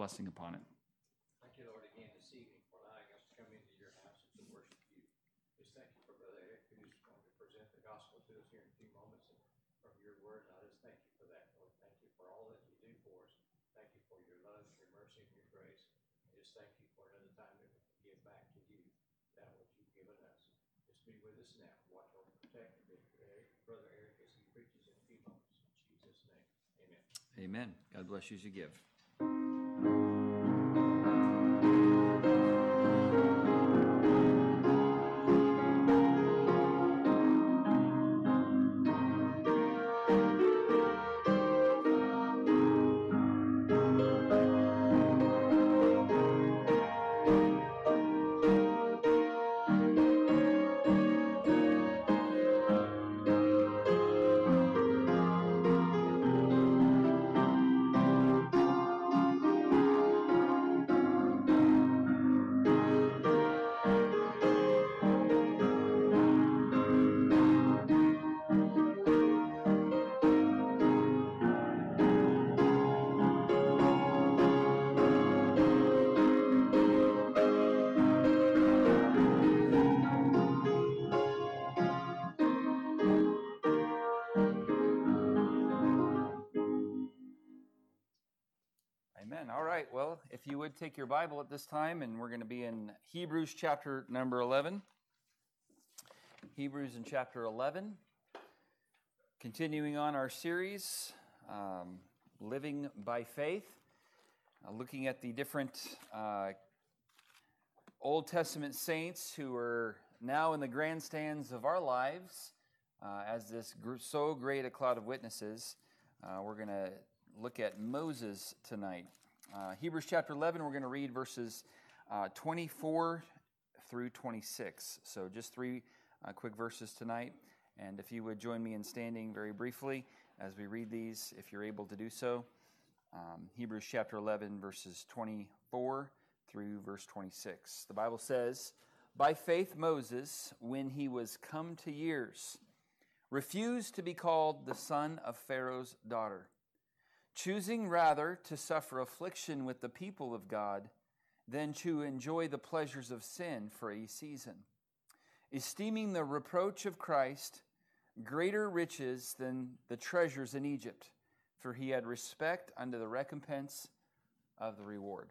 blessing upon it. Thank you, Lord, again this evening for allowing us to come into your house and to worship you. Just thank you for Brother Eric who's going to present the gospel to us here in a few moments and from your word. I just thank you for that, Lord. Thank you for all that you do for us. Thank you for your love, your mercy, and your grace. And just thank you for another time that we can give back to you that which you've given us. Just be with us now. Watch over, and with Brother Eric as he preaches in a few moments. In Jesus' name, amen. Amen. God bless you as you give. If you would take your Bible at this time, and we're going to be in Hebrews chapter number 11. Hebrews in chapter 11. Continuing on our series, um, Living by Faith, uh, looking at the different uh, Old Testament saints who are now in the grandstands of our lives uh, as this so great a cloud of witnesses. Uh, we're going to look at Moses tonight. Uh, Hebrews chapter 11, we're going to read verses uh, 24 through 26. So just three uh, quick verses tonight. And if you would join me in standing very briefly as we read these, if you're able to do so. Um, Hebrews chapter 11, verses 24 through verse 26. The Bible says, By faith, Moses, when he was come to years, refused to be called the son of Pharaoh's daughter choosing rather to suffer affliction with the people of God than to enjoy the pleasures of sin for a season, esteeming the reproach of Christ greater riches than the treasures in Egypt, for he had respect unto the recompense of the reward.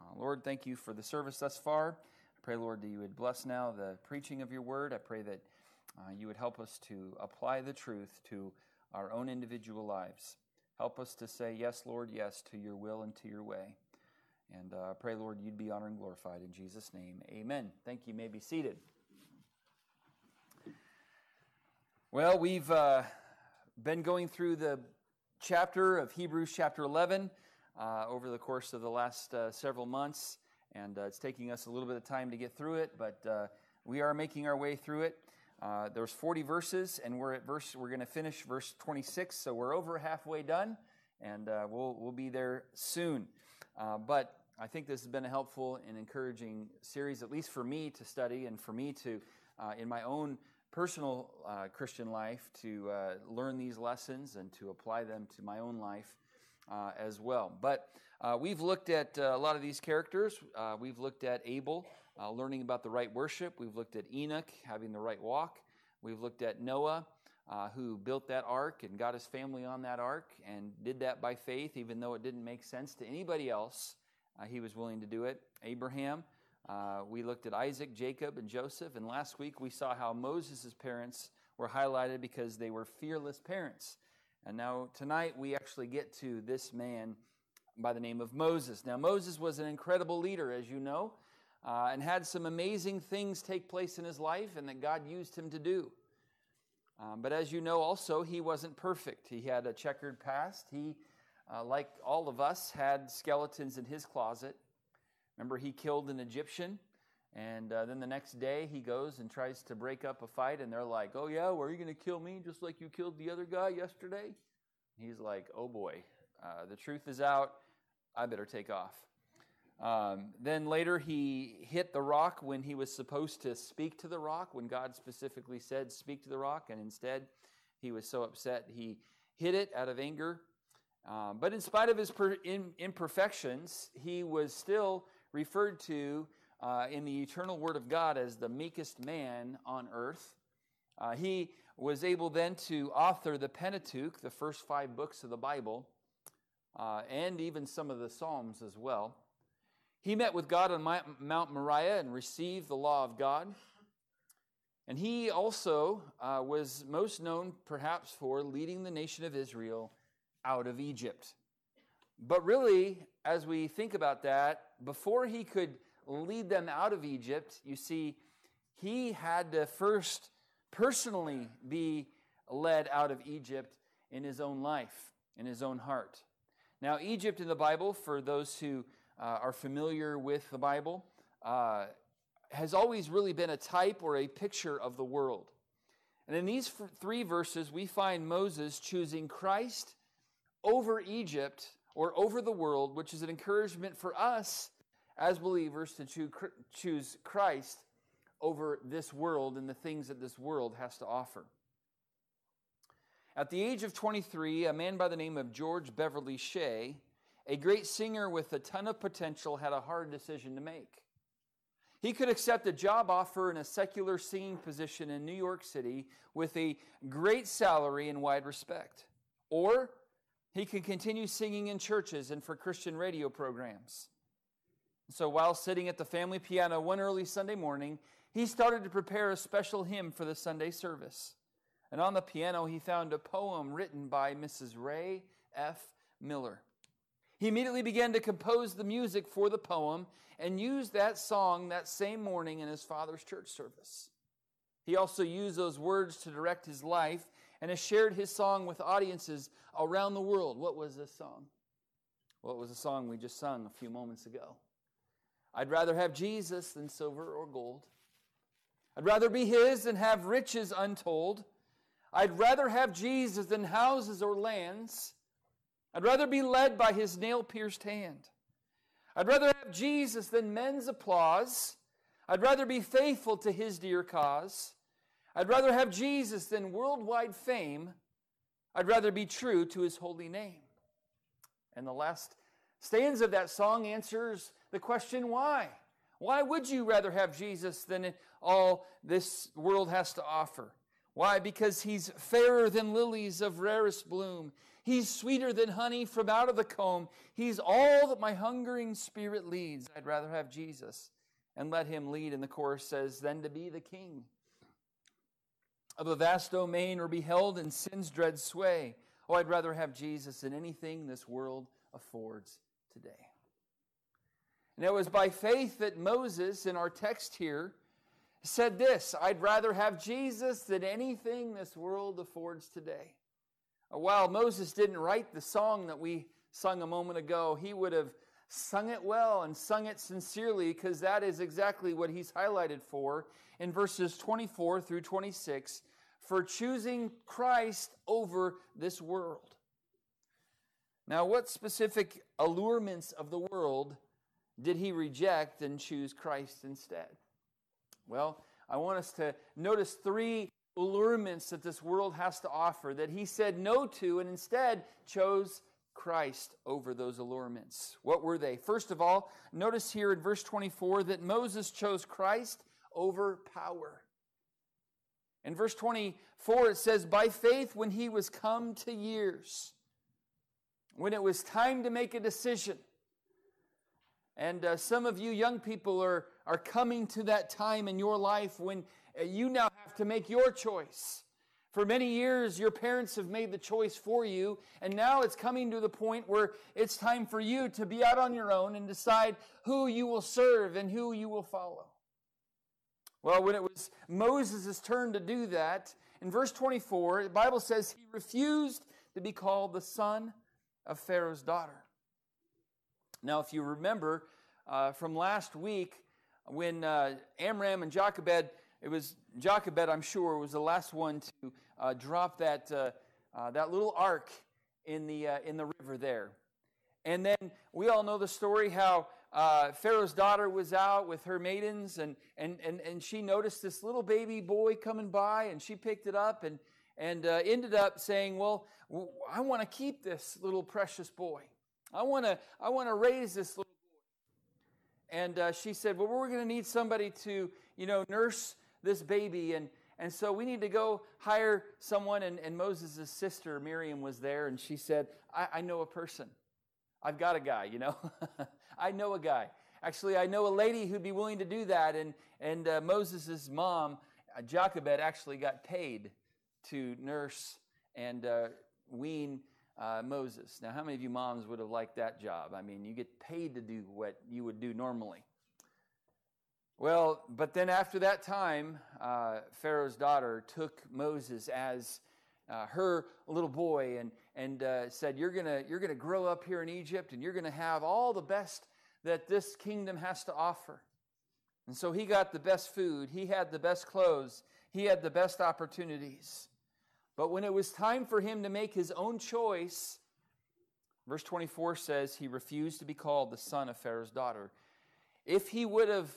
Uh, Lord, thank you for the service thus far. I pray, Lord, that you would bless now the preaching of your word. I pray that uh, you would help us to apply the truth to our own individual lives. Help us to say, Yes, Lord, yes, to your will and to your way. And uh, pray, Lord, you'd be honored and glorified in Jesus' name. Amen. Thank you. you may be seated. Well, we've uh, been going through the chapter of Hebrews, chapter 11, uh, over the course of the last uh, several months. And uh, it's taking us a little bit of time to get through it, but uh, we are making our way through it. Uh, there's 40 verses, and we're at verse. We're going to finish verse 26, so we're over halfway done, and uh, we'll we'll be there soon. Uh, but I think this has been a helpful and encouraging series, at least for me to study, and for me to, uh, in my own personal uh, Christian life, to uh, learn these lessons and to apply them to my own life as well. But we've looked at a lot of these characters. we've looked at Abel uh, learning about the right worship. We've looked at Enoch having the right walk. We've looked at Noah, uh, who built that ark and got his family on that ark and did that by faith, even though it didn't make sense to anybody else. Uh, he was willing to do it. Abraham. Uh, we looked at Isaac, Jacob, and Joseph. And last week we saw how Moses' parents were highlighted because they were fearless parents. And now tonight we actually get to this man by the name of Moses. Now, Moses was an incredible leader, as you know uh, and had some amazing things take place in his life and that God used him to do. Um, but as you know, also, he wasn't perfect. He had a checkered past. He, uh, like all of us, had skeletons in his closet. Remember, he killed an Egyptian, and uh, then the next day he goes and tries to break up a fight, and they're like, Oh, yeah, well, are you going to kill me just like you killed the other guy yesterday? He's like, Oh boy, uh, the truth is out. I better take off. Um, then later, he hit the rock when he was supposed to speak to the rock, when God specifically said, Speak to the rock, and instead he was so upset he hit it out of anger. Uh, but in spite of his per- in, imperfections, he was still referred to uh, in the eternal Word of God as the meekest man on earth. Uh, he was able then to author the Pentateuch, the first five books of the Bible, uh, and even some of the Psalms as well. He met with God on Mount Moriah and received the law of God. And he also uh, was most known, perhaps, for leading the nation of Israel out of Egypt. But really, as we think about that, before he could lead them out of Egypt, you see, he had to first personally be led out of Egypt in his own life, in his own heart. Now, Egypt in the Bible, for those who uh, are familiar with the Bible, uh, has always really been a type or a picture of the world. And in these three verses, we find Moses choosing Christ over Egypt or over the world, which is an encouragement for us as believers to choose Christ over this world and the things that this world has to offer. At the age of 23, a man by the name of George Beverly Shea, a great singer with a ton of potential, had a hard decision to make. He could accept a job offer in a secular singing position in New York City with a great salary and wide respect. Or he could continue singing in churches and for Christian radio programs. So while sitting at the family piano one early Sunday morning, he started to prepare a special hymn for the Sunday service. And on the piano, he found a poem written by Mrs. Rhea F. Miller. He immediately began to compose the music for the poem and used that song that same morning in his father's church service. He also used those words to direct his life and has shared his song with audiences around the world. What was this song? Well, it was a song we just sung a few moments ago. I'd rather have Jesus than silver or gold. I'd rather be his than have riches untold. I'd rather have Jesus than houses or lands. I'd rather be led by his nail pierced hand. I'd rather have Jesus than men's applause. I'd rather be faithful to his dear cause. I'd rather have Jesus than worldwide fame. I'd rather be true to his holy name. And the last stanza of that song answers the question why? Why would you rather have Jesus than all this world has to offer? Why? Because he's fairer than lilies of rarest bloom. He's sweeter than honey from out of the comb. He's all that my hungering spirit leads. I'd rather have Jesus and let him lead. And the chorus says, than to be the king of a vast domain or be held in sin's dread sway. Oh, I'd rather have Jesus than anything this world affords today. And it was by faith that Moses, in our text here, said this I'd rather have Jesus than anything this world affords today. While Moses didn't write the song that we sung a moment ago, he would have sung it well and sung it sincerely because that is exactly what he's highlighted for in verses 24 through 26 for choosing Christ over this world. Now, what specific allurements of the world did he reject and choose Christ instead? Well, I want us to notice three allurements that this world has to offer that he said no to and instead chose Christ over those allurements. What were they? First of all, notice here in verse 24 that Moses chose Christ over power. In verse 24, it says, By faith, when he was come to years, when it was time to make a decision, and uh, some of you young people are, are coming to that time in your life when uh, you now have to make your choice. For many years, your parents have made the choice for you, and now it's coming to the point where it's time for you to be out on your own and decide who you will serve and who you will follow. Well, when it was Moses' turn to do that, in verse 24, the Bible says he refused to be called the son of Pharaoh's daughter. Now, if you remember uh, from last week, when uh, Amram and Jochebed, it was Jochebed, I'm sure, was the last one to uh, drop that, uh, uh, that little ark in the, uh, in the river there. And then we all know the story how Pharaoh's daughter was out with her maidens, and, and, and, and she noticed this little baby boy coming by, and she picked it up, and, and uh, ended up saying, Well, I want to keep this little precious boy. I want to I want to raise this little boy. And uh, she said, Well, we're going to need somebody to, you know, nurse this baby. And, and so we need to go hire someone. And, and Moses' sister, Miriam, was there. And she said, I, I know a person. I've got a guy, you know. I know a guy. Actually, I know a lady who'd be willing to do that. And, and uh, Moses' mom, uh, Jochebed, actually got paid to nurse and uh, wean uh, Moses. Now, how many of you moms would have liked that job? I mean, you get paid to do what you would do normally. Well, but then after that time, uh, Pharaoh's daughter took Moses as uh, her little boy and, and uh, said, You're going you're to grow up here in Egypt and you're going to have all the best that this kingdom has to offer. And so he got the best food, he had the best clothes, he had the best opportunities. But when it was time for him to make his own choice, verse 24 says he refused to be called the son of Pharaoh's daughter. If he would have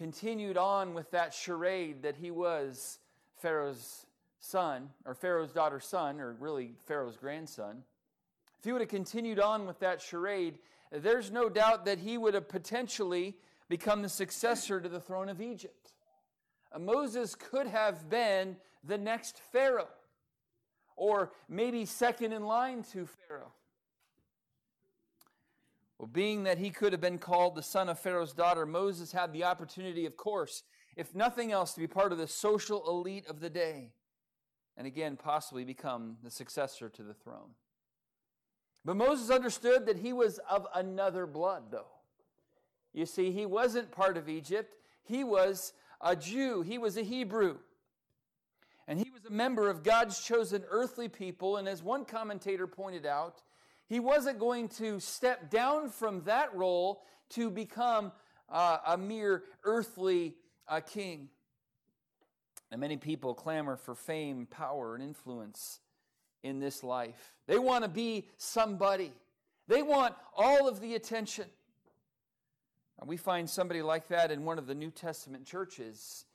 continued on with that charade that he was Pharaoh's son, or Pharaoh's daughter's son, or really Pharaoh's grandson, if he would have continued on with that charade, there's no doubt that he would have potentially become the successor to the throne of Egypt. Moses could have been the next Pharaoh, or maybe second in line to Pharaoh. Well, being that he could have been called the son of Pharaoh's daughter, Moses had the opportunity, of course, if nothing else, to be part of the social elite of the day, and again, possibly become the successor to the throne. But Moses understood that he was of another blood, though. You see, he wasn't part of Egypt, he was a Jew, he was a Hebrew. And he was a member of God's chosen earthly people. And as one commentator pointed out, he wasn't going to step down from that role to become uh, a mere earthly uh, king. And many people clamor for fame, power, and influence in this life. They want to be somebody, they want all of the attention. And we find somebody like that in one of the New Testament churches.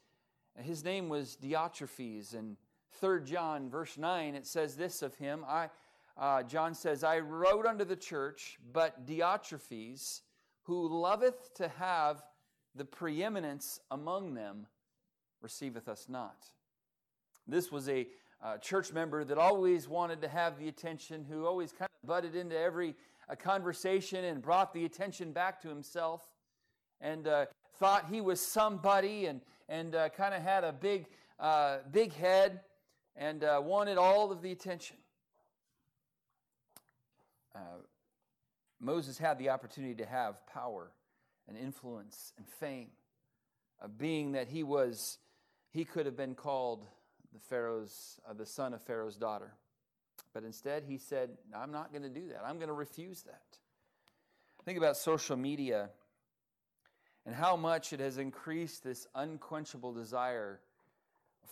His name was Diotrephes. In 3 John, verse 9, it says this of him I, uh, John says, I wrote unto the church, but Diotrephes, who loveth to have the preeminence among them, receiveth us not. This was a uh, church member that always wanted to have the attention, who always kind of butted into every uh, conversation and brought the attention back to himself, and uh, thought he was somebody, and and uh, kind of had a big big head, and wanted all of the attention. Moses had the opportunity to have power and influence and fame, being that he was he could have been called the Pharaoh's, uh, the son of Pharaoh's daughter. But instead, he said, I'm not going to do that. I'm going to refuse that. Think about social media and how much it has increased this unquenchable desire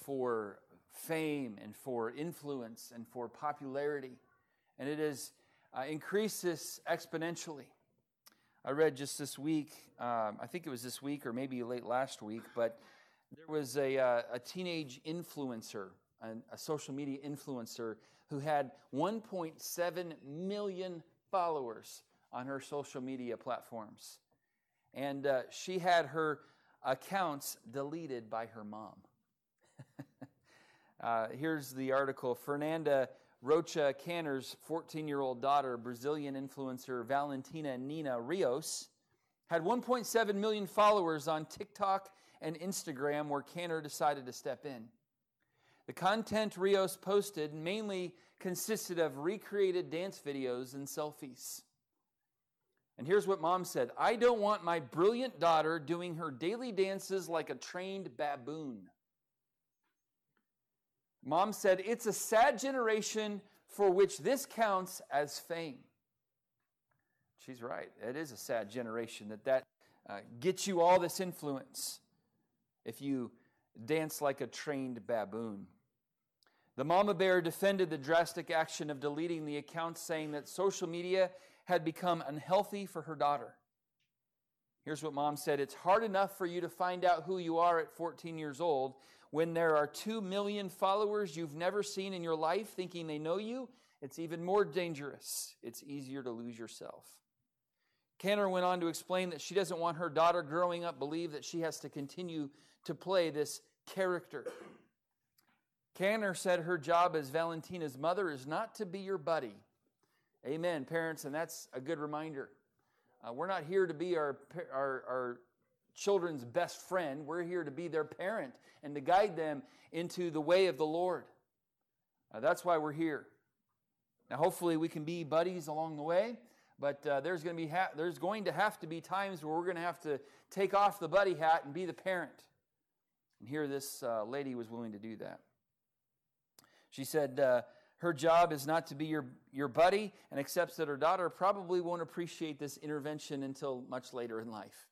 for fame and for influence and for popularity. And it has uh, increased this exponentially. I read just this week, um, I think it was this week or maybe late last week, but there was a, uh, a teenage influencer, a, a social media influencer, who had 1.7 million followers on her social media platforms. And uh, she had her accounts deleted by her mom. uh, here's the article Fernanda Rocha Canner's 14 year old daughter, Brazilian influencer Valentina Nina Rios, had 1.7 million followers on TikTok and Instagram where Canner decided to step in. The content Rios posted mainly consisted of recreated dance videos and selfies. And here's what mom said I don't want my brilliant daughter doing her daily dances like a trained baboon. Mom said, It's a sad generation for which this counts as fame. She's right. It is a sad generation that that uh, gets you all this influence if you dance like a trained baboon. The mama bear defended the drastic action of deleting the account, saying that social media had become unhealthy for her daughter. Here's what mom said It's hard enough for you to find out who you are at 14 years old when there are 2 million followers you've never seen in your life thinking they know you. It's even more dangerous. It's easier to lose yourself. Canner went on to explain that she doesn't want her daughter growing up believe that she has to continue to play this character. Canner said her job as Valentina's mother is not to be your buddy. Amen, parents, and that's a good reminder. Uh, we're not here to be our, our, our children's best friend. We're here to be their parent and to guide them into the way of the Lord. That's why we're here. Now, hopefully, we can be buddies along the way, but uh, there's, going to be ha- there's going to have to be times where we're going to have to take off the buddy hat and be the parent. And here, this uh, lady was willing to do that. She said, uh, her job is not to be your, your buddy and accepts that her daughter probably won't appreciate this intervention until much later in life.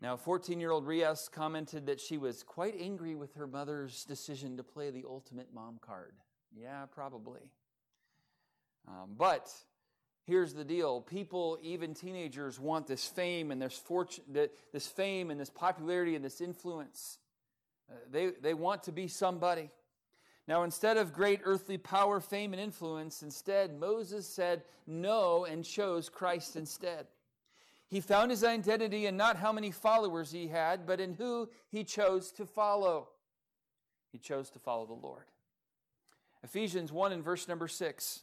Now, 14 year old Rios commented that she was quite angry with her mother's decision to play the ultimate mom card. Yeah, probably. Um, but here's the deal people, even teenagers, want this fame and this, fortune, this fame and this popularity and this influence. Uh, they, they want to be somebody. Now, instead of great earthly power, fame, and influence, instead, Moses said no and chose Christ instead. He found his identity in not how many followers he had, but in who he chose to follow. He chose to follow the Lord. Ephesians 1 and verse number 6.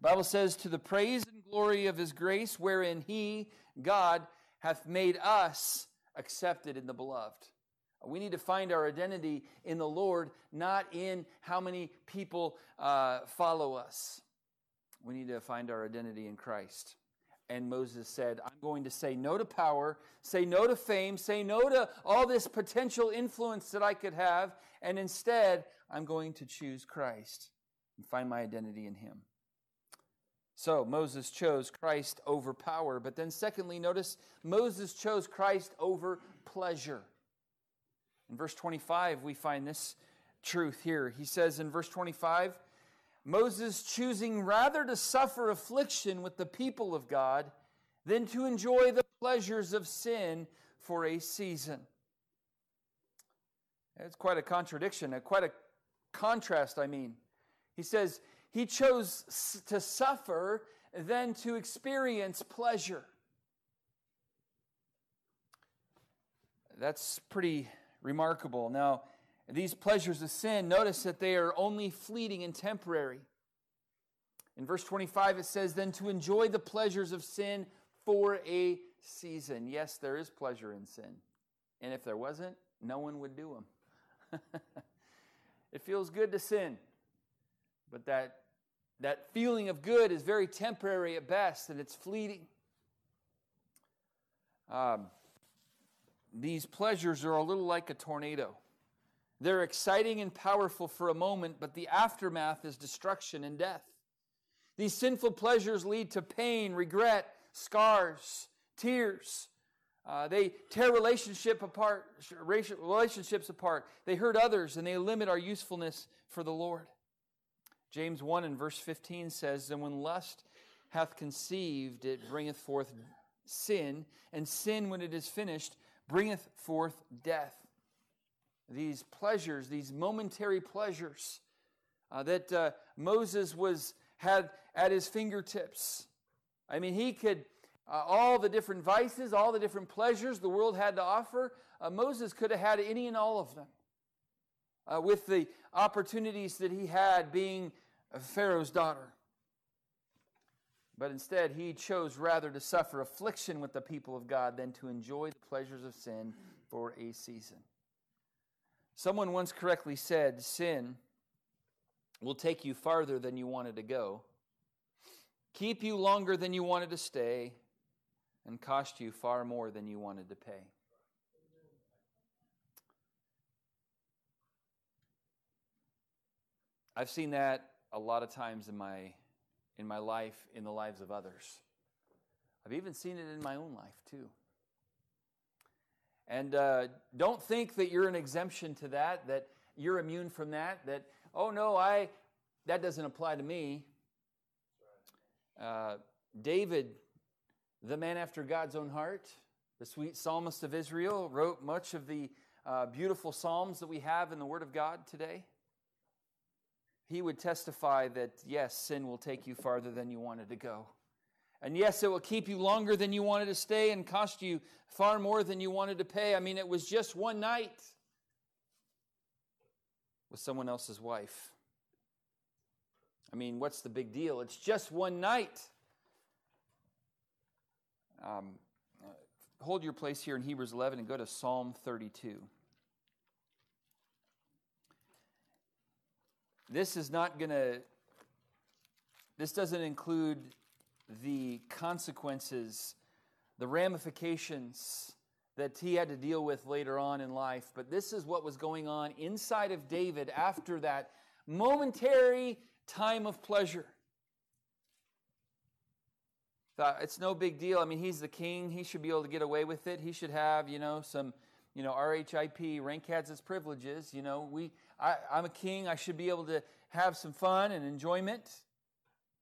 The Bible says, To the praise and glory of his grace, wherein he, God, hath made us accepted in the beloved. We need to find our identity in the Lord, not in how many people uh, follow us. We need to find our identity in Christ. And Moses said, I'm going to say no to power, say no to fame, say no to all this potential influence that I could have, and instead, I'm going to choose Christ and find my identity in Him. So Moses chose Christ over power. But then, secondly, notice Moses chose Christ over pleasure. In verse 25, we find this truth here. He says in verse 25, Moses choosing rather to suffer affliction with the people of God than to enjoy the pleasures of sin for a season. It's quite a contradiction, quite a contrast, I mean. He says he chose to suffer than to experience pleasure. That's pretty remarkable. Now, these pleasures of sin, notice that they are only fleeting and temporary. In verse 25, it says, Then to enjoy the pleasures of sin for a season. Yes, there is pleasure in sin. And if there wasn't, no one would do them. it feels good to sin, but that, that feeling of good is very temporary at best, and it's fleeting. Um, these pleasures are a little like a tornado. They're exciting and powerful for a moment, but the aftermath is destruction and death. These sinful pleasures lead to pain, regret, scars, tears. Uh, they tear relationship apart, relationships apart. They hurt others and they limit our usefulness for the Lord. James 1 and verse 15 says, And when lust hath conceived, it bringeth forth sin, and sin, when it is finished, bringeth forth death. These pleasures, these momentary pleasures uh, that uh, Moses was had at his fingertips. I mean, he could uh, all the different vices, all the different pleasures the world had to offer. Uh, Moses could have had any and all of them. Uh, with the opportunities that he had being Pharaoh's daughter. But instead, he chose rather to suffer affliction with the people of God than to enjoy the pleasures of sin for a season. Someone once correctly said, Sin will take you farther than you wanted to go, keep you longer than you wanted to stay, and cost you far more than you wanted to pay. I've seen that a lot of times in my in my life, in the lives of others. I've even seen it in my own life, too. And uh, don't think that you're an exemption to that, that you're immune from that, that, oh no, I, that doesn't apply to me. Uh, David the man after God's own heart, the sweet psalmist of Israel, wrote much of the uh, beautiful psalms that we have in the Word of God today. He would testify that, yes, sin will take you farther than you wanted to go. And yes, it will keep you longer than you wanted to stay and cost you far more than you wanted to pay. I mean, it was just one night with someone else's wife. I mean, what's the big deal? It's just one night. Um, uh, hold your place here in Hebrews 11 and go to Psalm 32. This is not going to, this doesn't include the consequences, the ramifications that he had to deal with later on in life. But this is what was going on inside of David after that momentary time of pleasure. Thought it's no big deal. I mean, he's the king. He should be able to get away with it. He should have, you know, some, you know, RHIP, rank has its privileges. You know, we, I, I'm a king. I should be able to have some fun and enjoyment,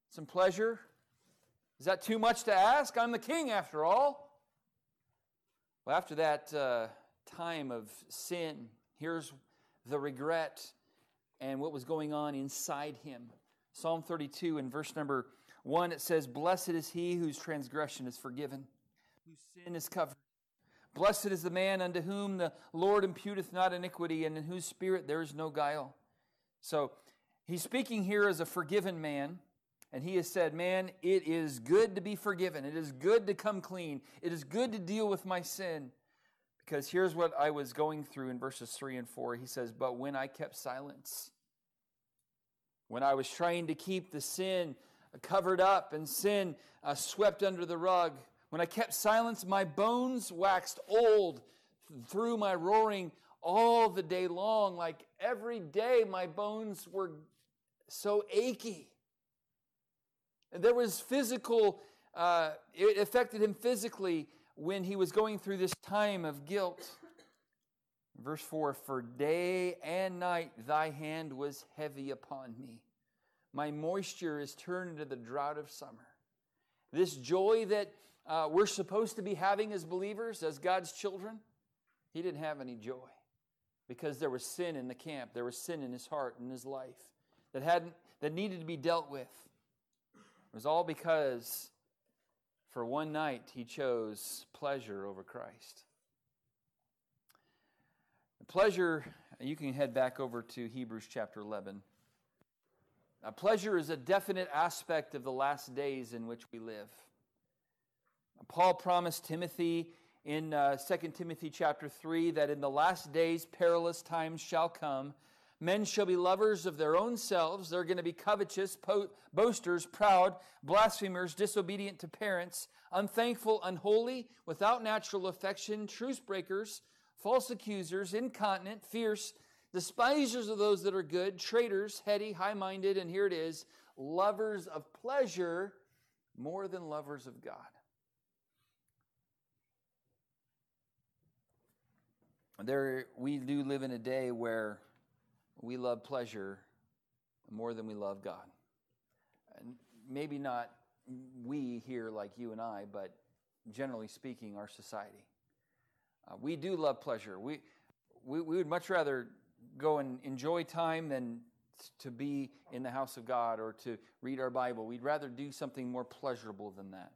some pleasure. Is that too much to ask? I'm the king after all. Well, after that uh, time of sin, here's the regret and what was going on inside him. Psalm 32 in verse number 1, it says, Blessed is he whose transgression is forgiven, whose sin is covered. Blessed is the man unto whom the Lord imputeth not iniquity, and in whose spirit there is no guile. So he's speaking here as a forgiven man, and he has said, Man, it is good to be forgiven. It is good to come clean. It is good to deal with my sin. Because here's what I was going through in verses 3 and 4. He says, But when I kept silence, when I was trying to keep the sin covered up and sin uh, swept under the rug, when I kept silence, my bones waxed old through my roaring all the day long. Like every day, my bones were so achy. There was physical, uh, it affected him physically when he was going through this time of guilt. Verse 4 For day and night thy hand was heavy upon me. My moisture is turned into the drought of summer. This joy that uh, we're supposed to be having as believers, as God's children, he didn't have any joy because there was sin in the camp. There was sin in his heart and his life that, hadn't, that needed to be dealt with. It was all because for one night, he chose pleasure over Christ. Pleasure, you can head back over to Hebrews chapter 11. Now, pleasure is a definite aspect of the last days in which we live. Paul promised Timothy in uh, 2 Timothy chapter 3 that in the last days perilous times shall come Men shall be lovers of their own selves. They're going to be covetous, po- boasters, proud, blasphemers, disobedient to parents, unthankful, unholy, without natural affection, truce breakers, false accusers, incontinent, fierce, despisers of those that are good, traitors, heady, high minded, and here it is, lovers of pleasure more than lovers of God. There, we do live in a day where we love pleasure more than we love God. And maybe not we here like you and I, but generally speaking, our society. Uh, we do love pleasure. We, we, we would much rather go and enjoy time than to be in the house of God or to read our Bible. We'd rather do something more pleasurable than that.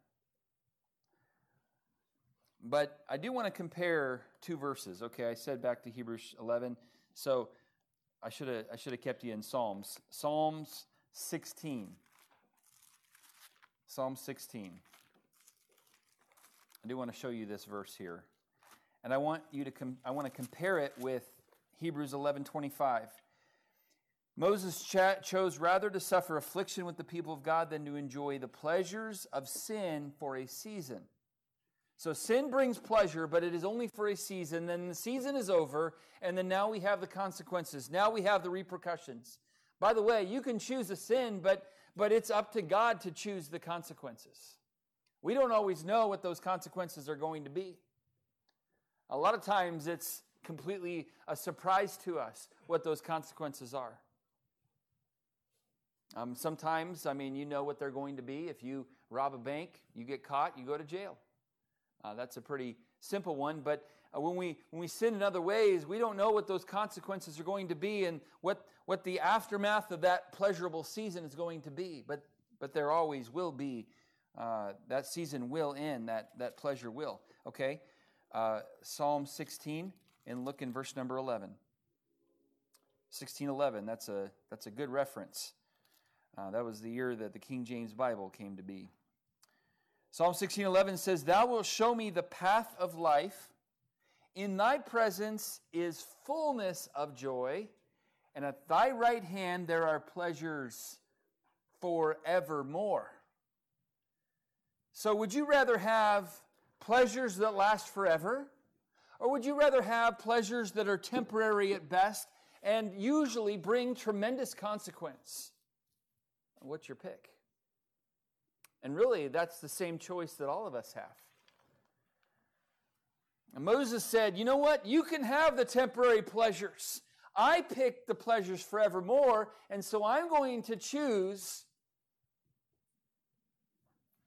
But I do want to compare two verses. Okay, I said back to Hebrews 11. So I should have I should have kept you in Psalms. Psalms 16. Psalm 16. I do want to show you this verse here. And I want you to com- I want to compare it with Hebrews 11:25. Moses ch- chose rather to suffer affliction with the people of God than to enjoy the pleasures of sin for a season. So sin brings pleasure, but it is only for a season. Then the season is over, and then now we have the consequences. Now we have the repercussions. By the way, you can choose a sin, but, but it's up to God to choose the consequences. We don't always know what those consequences are going to be. A lot of times it's completely a surprise to us what those consequences are. Um, sometimes, I mean, you know what they're going to be. If you rob a bank, you get caught, you go to jail. Uh, that's a pretty simple one. But uh, when, we, when we sin in other ways, we don't know what those consequences are going to be and what, what the aftermath of that pleasurable season is going to be. But, but there always will be. Uh, that season will end, that, that pleasure will. Okay? Uh, Psalm 16, and look in verse number 11. 1611, that's a, that's a good reference. Uh, that was the year that the King James Bible came to be. Psalm 16:11 says, "Thou wilt show me the path of life. In thy presence is fullness of joy, and at thy right hand there are pleasures forevermore." So would you rather have pleasures that last forever, or would you rather have pleasures that are temporary at best and usually bring tremendous consequence? What's your pick? And really, that's the same choice that all of us have. And Moses said, You know what? You can have the temporary pleasures. I picked the pleasures forevermore, and so I'm going to choose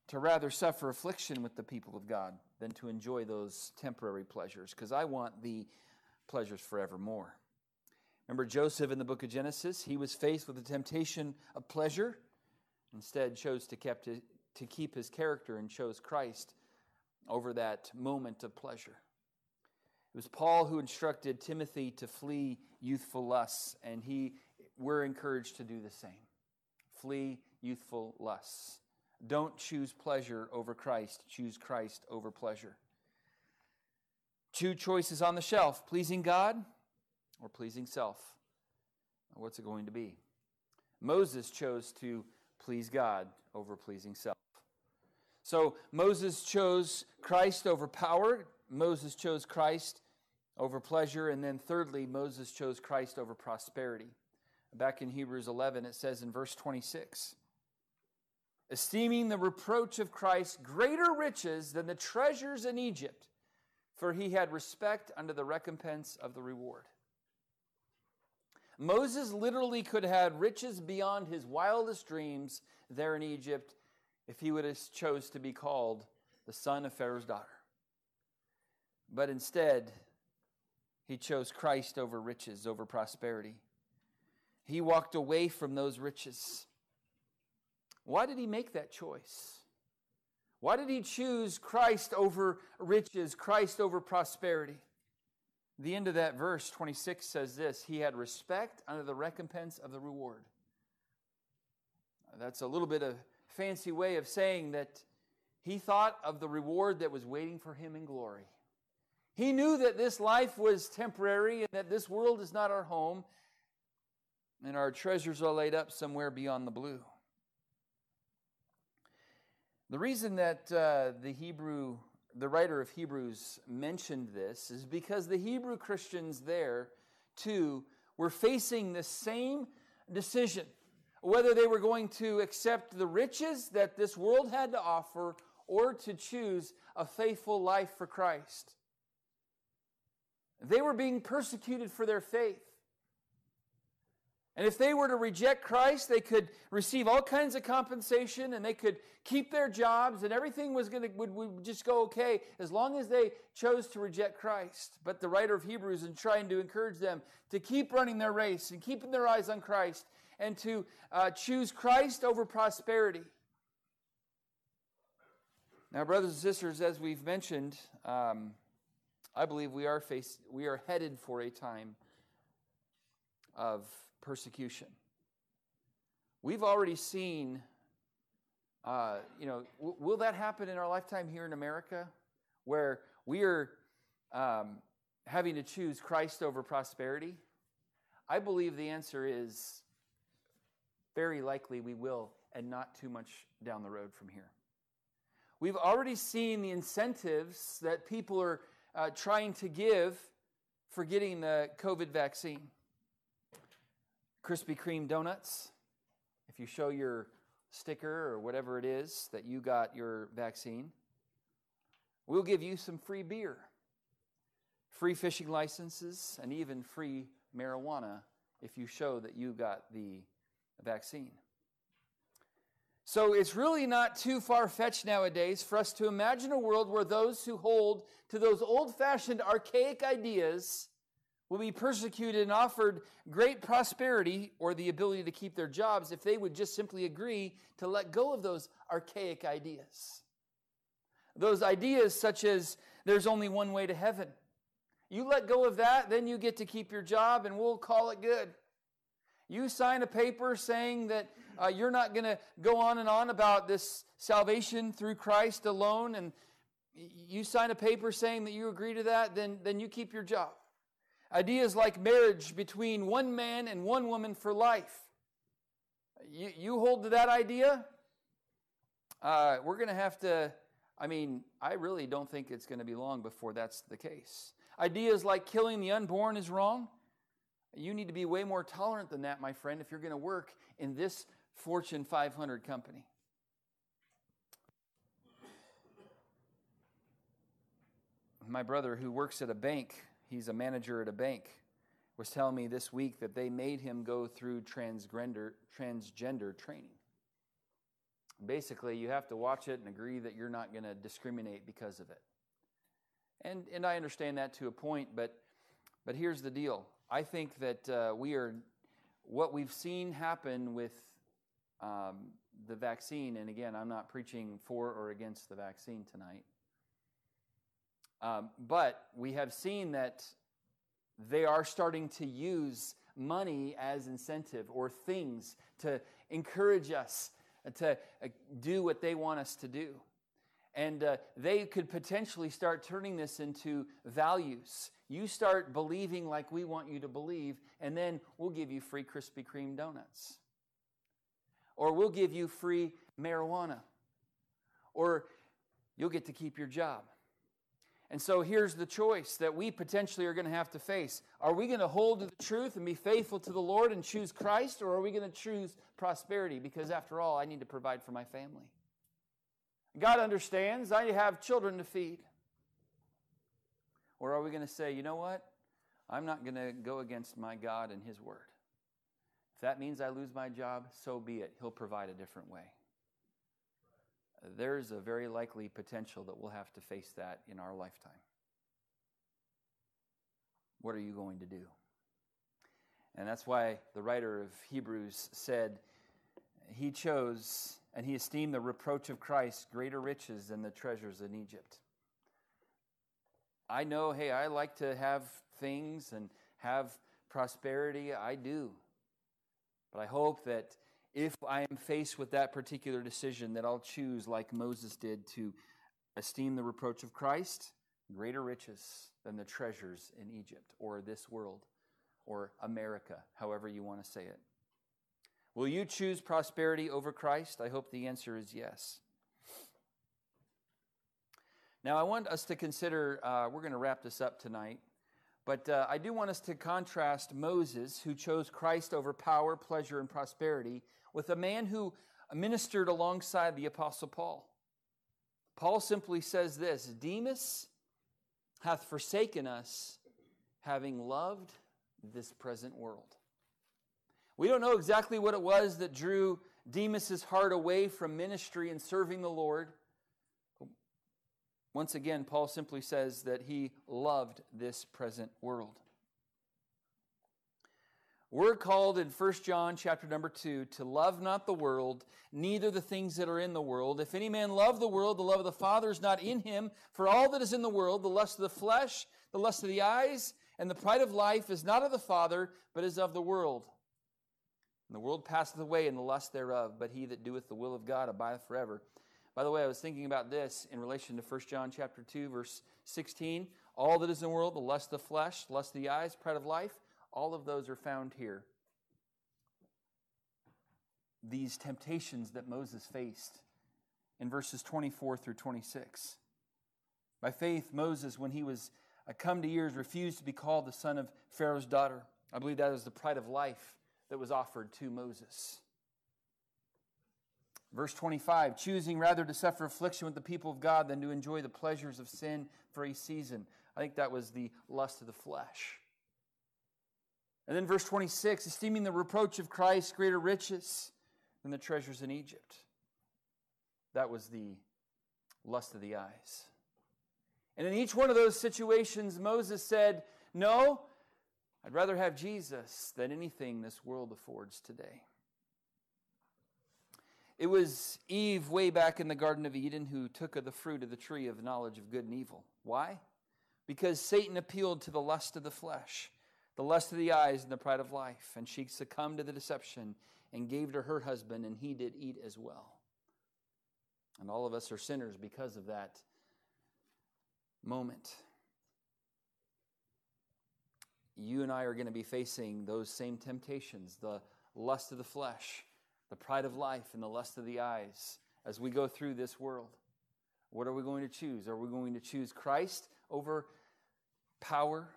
to rather suffer affliction with the people of God than to enjoy those temporary pleasures, because I want the pleasures forevermore. Remember Joseph in the book of Genesis? He was faced with the temptation of pleasure instead chose to, kept to keep his character and chose Christ over that moment of pleasure. It was Paul who instructed Timothy to flee youthful lusts, and he, we're encouraged to do the same. Flee youthful lusts. Don't choose pleasure over Christ, choose Christ over pleasure. Two choices on the shelf pleasing God or pleasing self. What's it going to be? Moses chose to please God over pleasing self. So Moses chose Christ over power. Moses chose Christ over pleasure. And then thirdly, Moses chose Christ over prosperity. Back in Hebrews 11, it says in verse 26 Esteeming the reproach of Christ greater riches than the treasures in Egypt, for he had respect unto the recompense of the reward. Moses literally could have had riches beyond his wildest dreams there in Egypt if he would have chose to be called the son of Pharaoh's daughter. But instead, he chose Christ over riches, over prosperity. He walked away from those riches. Why did he make that choice? Why did he choose Christ over riches, Christ over prosperity? The end of that verse 26 says this He had respect under the recompense of the reward. That's a little bit of fancy way of saying that he thought of the reward that was waiting for him in glory. He knew that this life was temporary and that this world is not our home and our treasures are laid up somewhere beyond the blue. The reason that uh, the Hebrew the writer of Hebrews mentioned this is because the Hebrew Christians there, too, were facing the same decision whether they were going to accept the riches that this world had to offer or to choose a faithful life for Christ. They were being persecuted for their faith. And if they were to reject Christ, they could receive all kinds of compensation and they could keep their jobs and everything was going to would, would just go okay as long as they chose to reject Christ. But the writer of Hebrews is trying to encourage them to keep running their race and keeping their eyes on Christ and to uh, choose Christ over prosperity. Now, brothers and sisters, as we've mentioned, um, I believe we are face, we are headed for a time of persecution. We've already seen, uh, you know, w- will that happen in our lifetime here in America where we are um, having to choose Christ over prosperity? I believe the answer is very likely we will, and not too much down the road from here. We've already seen the incentives that people are uh, trying to give for getting the COVID vaccine. Krispy Kreme donuts. If you show your sticker or whatever it is that you got your vaccine, we'll give you some free beer, free fishing licenses, and even free marijuana if you show that you got the vaccine. So it's really not too far fetched nowadays for us to imagine a world where those who hold to those old fashioned archaic ideas will be persecuted and offered great prosperity or the ability to keep their jobs if they would just simply agree to let go of those archaic ideas. Those ideas, such as there's only one way to heaven. You let go of that, then you get to keep your job and we'll call it good. You sign a paper saying that uh, you're not going to go on and on about this salvation through Christ alone, and you sign a paper saying that you agree to that, then, then you keep your job. Ideas like marriage between one man and one woman for life. You, you hold to that idea? Uh, we're going to have to, I mean, I really don't think it's going to be long before that's the case. Ideas like killing the unborn is wrong. You need to be way more tolerant than that, my friend, if you're going to work in this Fortune 500 company. My brother, who works at a bank, he's a manager at a bank, was telling me this week that they made him go through transgender, transgender training. Basically, you have to watch it and agree that you're not going to discriminate because of it. And, and I understand that to a point, but, but here's the deal. I think that uh, we are, what we've seen happen with um, the vaccine, and again, I'm not preaching for or against the vaccine tonight, um, but we have seen that they are starting to use money as incentive or things to encourage us to uh, do what they want us to do. And uh, they could potentially start turning this into values. You start believing like we want you to believe, and then we'll give you free Krispy Kreme donuts. Or we'll give you free marijuana. Or you'll get to keep your job. And so here's the choice that we potentially are going to have to face. Are we going to hold to the truth and be faithful to the Lord and choose Christ, or are we going to choose prosperity? Because after all, I need to provide for my family. God understands I have children to feed. Or are we going to say, you know what? I'm not going to go against my God and His Word. If that means I lose my job, so be it. He'll provide a different way. There's a very likely potential that we'll have to face that in our lifetime. What are you going to do? And that's why the writer of Hebrews said he chose and he esteemed the reproach of Christ greater riches than the treasures in Egypt. I know, hey, I like to have things and have prosperity. I do. But I hope that if I am faced with that particular decision, that I'll choose, like Moses did, to esteem the reproach of Christ greater riches than the treasures in Egypt or this world or America, however you want to say it. Will you choose prosperity over Christ? I hope the answer is yes. Now, I want us to consider, uh, we're going to wrap this up tonight, but uh, I do want us to contrast Moses, who chose Christ over power, pleasure, and prosperity, with a man who ministered alongside the Apostle Paul. Paul simply says this Demas hath forsaken us, having loved this present world. We don't know exactly what it was that drew Demas's heart away from ministry and serving the Lord. Once again, Paul simply says that he loved this present world. We're called in 1 John chapter number 2 to love not the world, neither the things that are in the world. If any man love the world, the love of the Father is not in him. For all that is in the world, the lust of the flesh, the lust of the eyes, and the pride of life is not of the Father, but is of the world. And the world passeth away and the lust thereof, but he that doeth the will of God abideth forever. By the way, I was thinking about this in relation to 1 John chapter 2, verse 16. All that is in the world, the lust of the flesh, lust of the eyes, pride of life, all of those are found here. These temptations that Moses faced in verses 24 through 26. By faith, Moses, when he was uh, come to years, refused to be called the son of Pharaoh's daughter. I believe that is the pride of life that was offered to Moses. Verse 25, choosing rather to suffer affliction with the people of God than to enjoy the pleasures of sin for a season. I think that was the lust of the flesh. And then verse 26, esteeming the reproach of Christ greater riches than the treasures in Egypt. That was the lust of the eyes. And in each one of those situations, Moses said, No, I'd rather have Jesus than anything this world affords today. It was Eve way back in the Garden of Eden who took of the fruit of the tree of knowledge of good and evil. Why? Because Satan appealed to the lust of the flesh, the lust of the eyes, and the pride of life, and she succumbed to the deception and gave to her husband, and he did eat as well. And all of us are sinners because of that moment. You and I are going to be facing those same temptations the lust of the flesh, the pride of life, and the lust of the eyes as we go through this world. What are we going to choose? Are we going to choose Christ over power,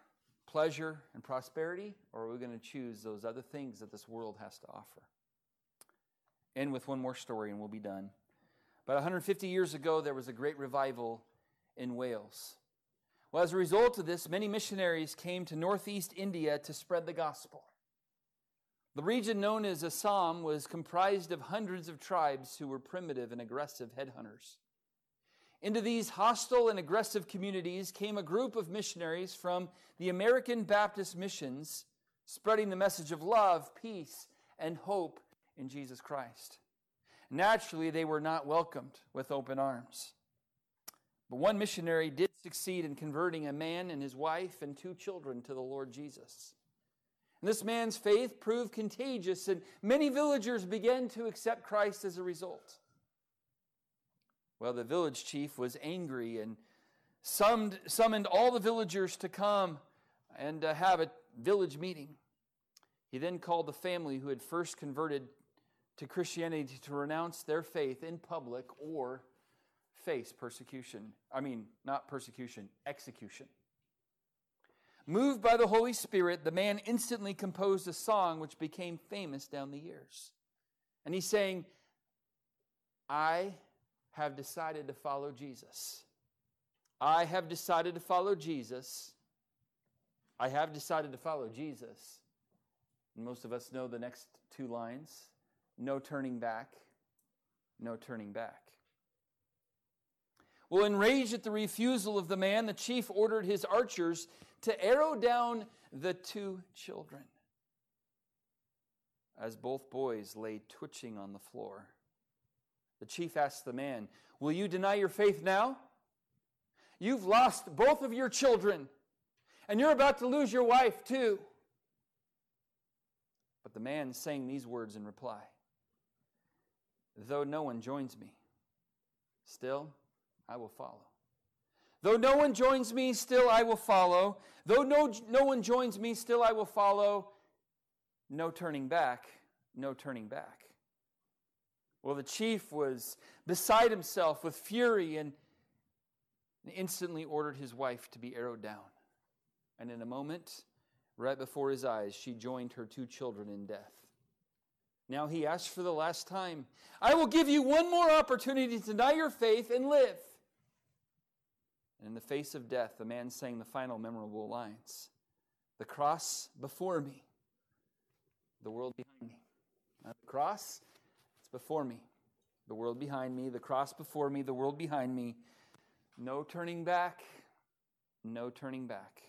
pleasure, and prosperity? Or are we going to choose those other things that this world has to offer? End with one more story and we'll be done. About 150 years ago, there was a great revival in Wales. Well, as a result of this, many missionaries came to northeast India to spread the gospel. The region known as Assam was comprised of hundreds of tribes who were primitive and aggressive headhunters. Into these hostile and aggressive communities came a group of missionaries from the American Baptist Missions, spreading the message of love, peace, and hope in Jesus Christ. Naturally, they were not welcomed with open arms. But one missionary did succeed in converting a man and his wife and two children to the Lord Jesus. And this man's faith proved contagious, and many villagers began to accept Christ as a result. Well, the village chief was angry and summoned, summoned all the villagers to come and uh, have a village meeting. He then called the family who had first converted to Christianity to renounce their faith in public or face persecution. I mean, not persecution, execution. Moved by the Holy Spirit, the man instantly composed a song which became famous down the years. And he's saying, I have decided to follow Jesus. I have decided to follow Jesus. I have decided to follow Jesus. And most of us know the next two lines no turning back, no turning back. Well, enraged at the refusal of the man, the chief ordered his archers to arrow down the two children. As both boys lay twitching on the floor, the chief asked the man, Will you deny your faith now? You've lost both of your children, and you're about to lose your wife too. But the man sang these words in reply Though no one joins me, still I will follow. Though no one joins me, still I will follow. Though no, no one joins me, still I will follow. No turning back, no turning back. Well, the chief was beside himself with fury and instantly ordered his wife to be arrowed down. And in a moment, right before his eyes, she joined her two children in death. Now he asked for the last time, I will give you one more opportunity to deny your faith and live. And in the face of death, the man sang the final memorable lines The cross before me, the world behind me. Now, the cross, it's before me, the world behind me, the cross before me, the world behind me. No turning back, no turning back.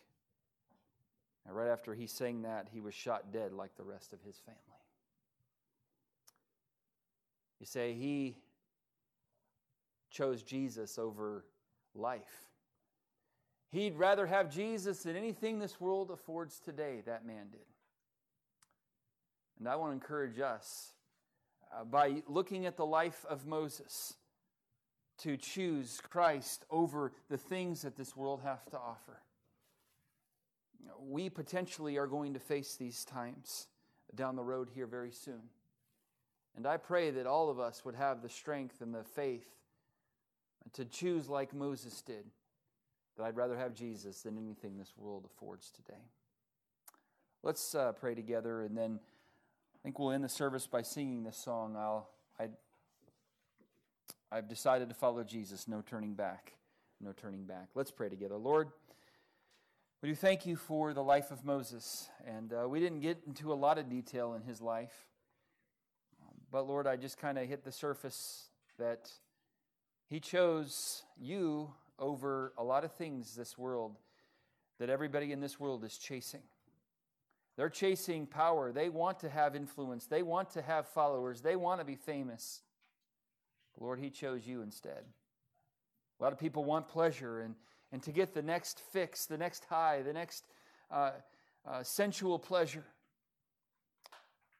And right after he sang that, he was shot dead like the rest of his family. You say he chose Jesus over life. He'd rather have Jesus than anything this world affords today, that man did. And I want to encourage us uh, by looking at the life of Moses to choose Christ over the things that this world has to offer. We potentially are going to face these times down the road here very soon. And I pray that all of us would have the strength and the faith to choose like Moses did, I'd rather have Jesus than anything this world affords today. Let's uh, pray together, and then I think we'll end the service by singing this song. I'll, I, I've decided to follow Jesus, no turning back, no turning back. Let's pray together. Lord, we do thank you for the life of Moses, and uh, we didn't get into a lot of detail in his life. But Lord, I just kind of hit the surface that He chose you over a lot of things this world that everybody in this world is chasing. They're chasing power. They want to have influence. They want to have followers. They want to be famous. Lord, He chose you instead. A lot of people want pleasure and, and to get the next fix, the next high, the next uh, uh, sensual pleasure.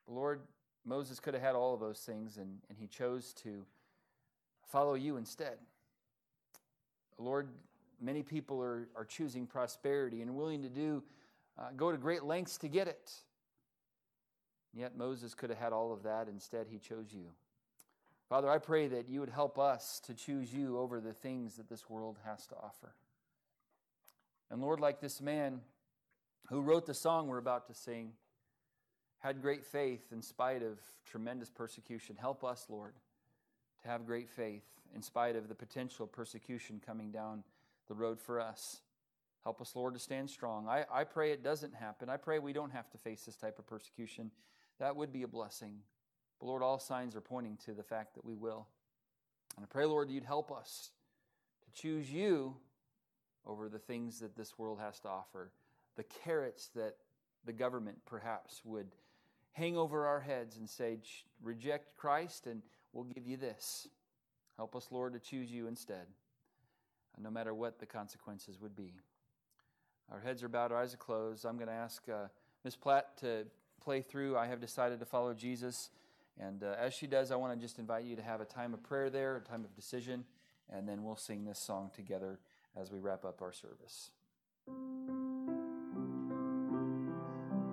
But Lord, Moses could have had all of those things, and, and he chose to follow you instead. Lord, many people are, are choosing prosperity and willing to do uh, go to great lengths to get it. Yet Moses could have had all of that. Instead, he chose you. Father, I pray that you would help us to choose you over the things that this world has to offer. And Lord, like this man who wrote the song we're about to sing, had great faith in spite of tremendous persecution. Help us, Lord, to have great faith in spite of the potential persecution coming down the road for us. Help us, Lord, to stand strong. I, I pray it doesn't happen. I pray we don't have to face this type of persecution. That would be a blessing. But Lord, all signs are pointing to the fact that we will. And I pray, Lord, you'd help us to choose you over the things that this world has to offer, the carrots that the government perhaps would hang over our heads and say, reject Christ and we'll give you this. Help us, Lord, to choose you instead, no matter what the consequences would be. Our heads are bowed, our eyes are closed. I'm going to ask uh, Ms. Platt to play through I Have Decided to Follow Jesus. And uh, as she does, I want to just invite you to have a time of prayer there, a time of decision, and then we'll sing this song together as we wrap up our service.